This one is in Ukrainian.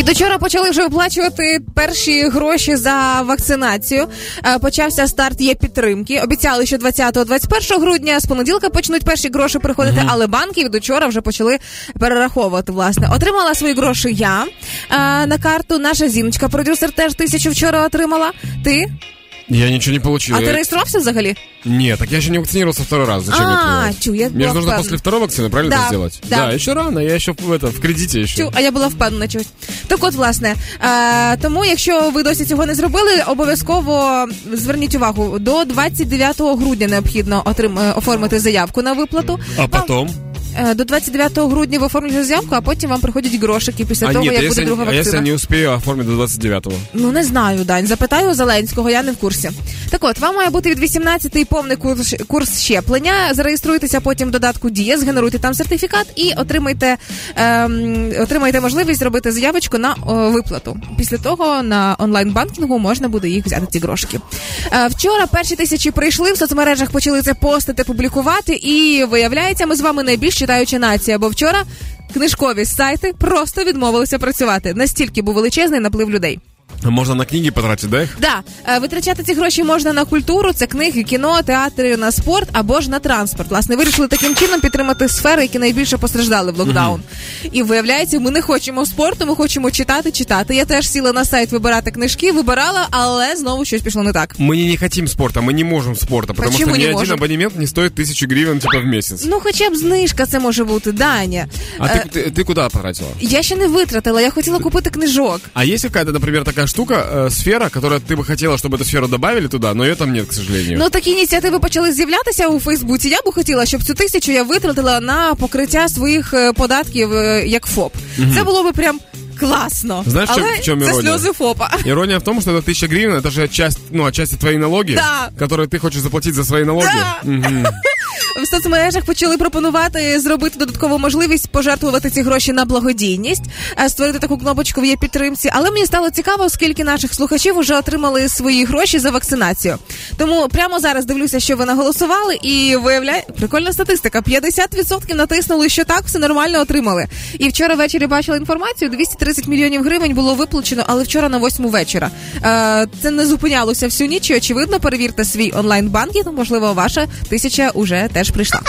Від учора почали вже виплачувати перші гроші за вакцинацію. Е, Почався старт є підтримки. Обіцяли, що 20-21 грудня з понеділка почнуть перші гроші приходити, але банки від учора вже почали перераховувати. Власне, отримала свої гроші я е, на карту. Наша зіночка, продюсер, теж тисячу вчора отримала. Ти? Я ничего не получил. А Я- ти реєструвався взагалі? Нет, так я еще не вакцинировался второй раз. Зачем мне А, открывать? чу, я Мне же была нужно впевнена. после второй вакцины, правильно Да, это сделать? да. еще рано, я еще в, это, в кредите еще. Чу, а я була впевнена чогось. Так от, власне, е, тому, якщо ви досі цього не зробили, обов'язково зверніть увагу, до 29 грудня необхідно отрим, е, оформити заявку на виплату. А Вам- потом? Е, До 29 грудня ви оформлюєте заявку, а потім вам приходять грошики після а того, нет, як буде друга а вакцина. если я не успею оформить до 29-го? Ну не знаю, Дань. Запитаю у Зеленського, я не в курсі. Так от, вам має бути від 18 повний курс, курс щеплення. Зареєструйтеся потім в додатку Дія, згенеруйте там сертифікат і отримайте, ем, отримайте можливість зробити заявочку на о, виплату. Після того на онлайн-банкінгу можна буде їх взяти ці грошки. Е, вчора перші тисячі прийшли в соцмережах, почали це постити, публікувати, і виявляється, ми з вами найбільш читаюча нація, бо вчора. Книжкові сайти просто відмовилися працювати. Настільки був величезний наплив людей. А Можно на книги потратить, да? их? Да, е, витрачати ці гроші можна на культуру, це книги, кіно, театри, на спорт або ж на транспорт. Власне, вирішили таким чином підтримати сфери, які найбільше постраждали в локдаун. І виявляється, ми не хочемо спорту, ми хочемо читати, читати. Я теж сіла на сайт вибирати книжки, вибирала, але знову щось пішло не так. Мы не хотим спорта, мы не можем спорта, потому Почему что ни не один можем? абонемент не стоит тысячу гривен типа в месяц. Ну, хоча б знижка це може бути, Даня. А Е, ты, ты, ты куда потратила? Я ще не витратила, я хотіла купити книжок. А есть какая-то, например, такая штука, э, сфера, которая ты бы хотела, чтобы эту сферу добавили туда, но ее там нет, к сожалению. Ну такі ініціативи почали з'являтися у Фейсбуці. Я би хотіла, щоб цю тисячу я витратила на покриття своїх е, податків е, як ФОП. Це було би прям класно. Знаєш, в Але чому- в чому це іронія? сльози ФОПа. Ирония в том, что эта тысяча гривен, это же часть, ну, отчасти твои налоги, Да. которые ты хочешь заплатить за свои налоги. Да. Мгм. В соцмережах почали пропонувати зробити додаткову можливість пожертвувати ці гроші на благодійність, е, створити таку кнопочку в є підтримці. Але мені стало цікаво, скільки наших слухачів вже отримали свої гроші за вакцинацію. Тому прямо зараз дивлюся, що ви наголосували, і виявляє прикольна статистика: 50% натиснули, що так, все нормально отримали. І вчора ввечері бачила інформацію: 230 мільйонів гривень було виплачено, але вчора на 8 вечора. Е, це не зупинялося всю ніч. і, Очевидно, перевірте свій онлайн банкінг. Можливо, ваша тисяча уже теж прийшла.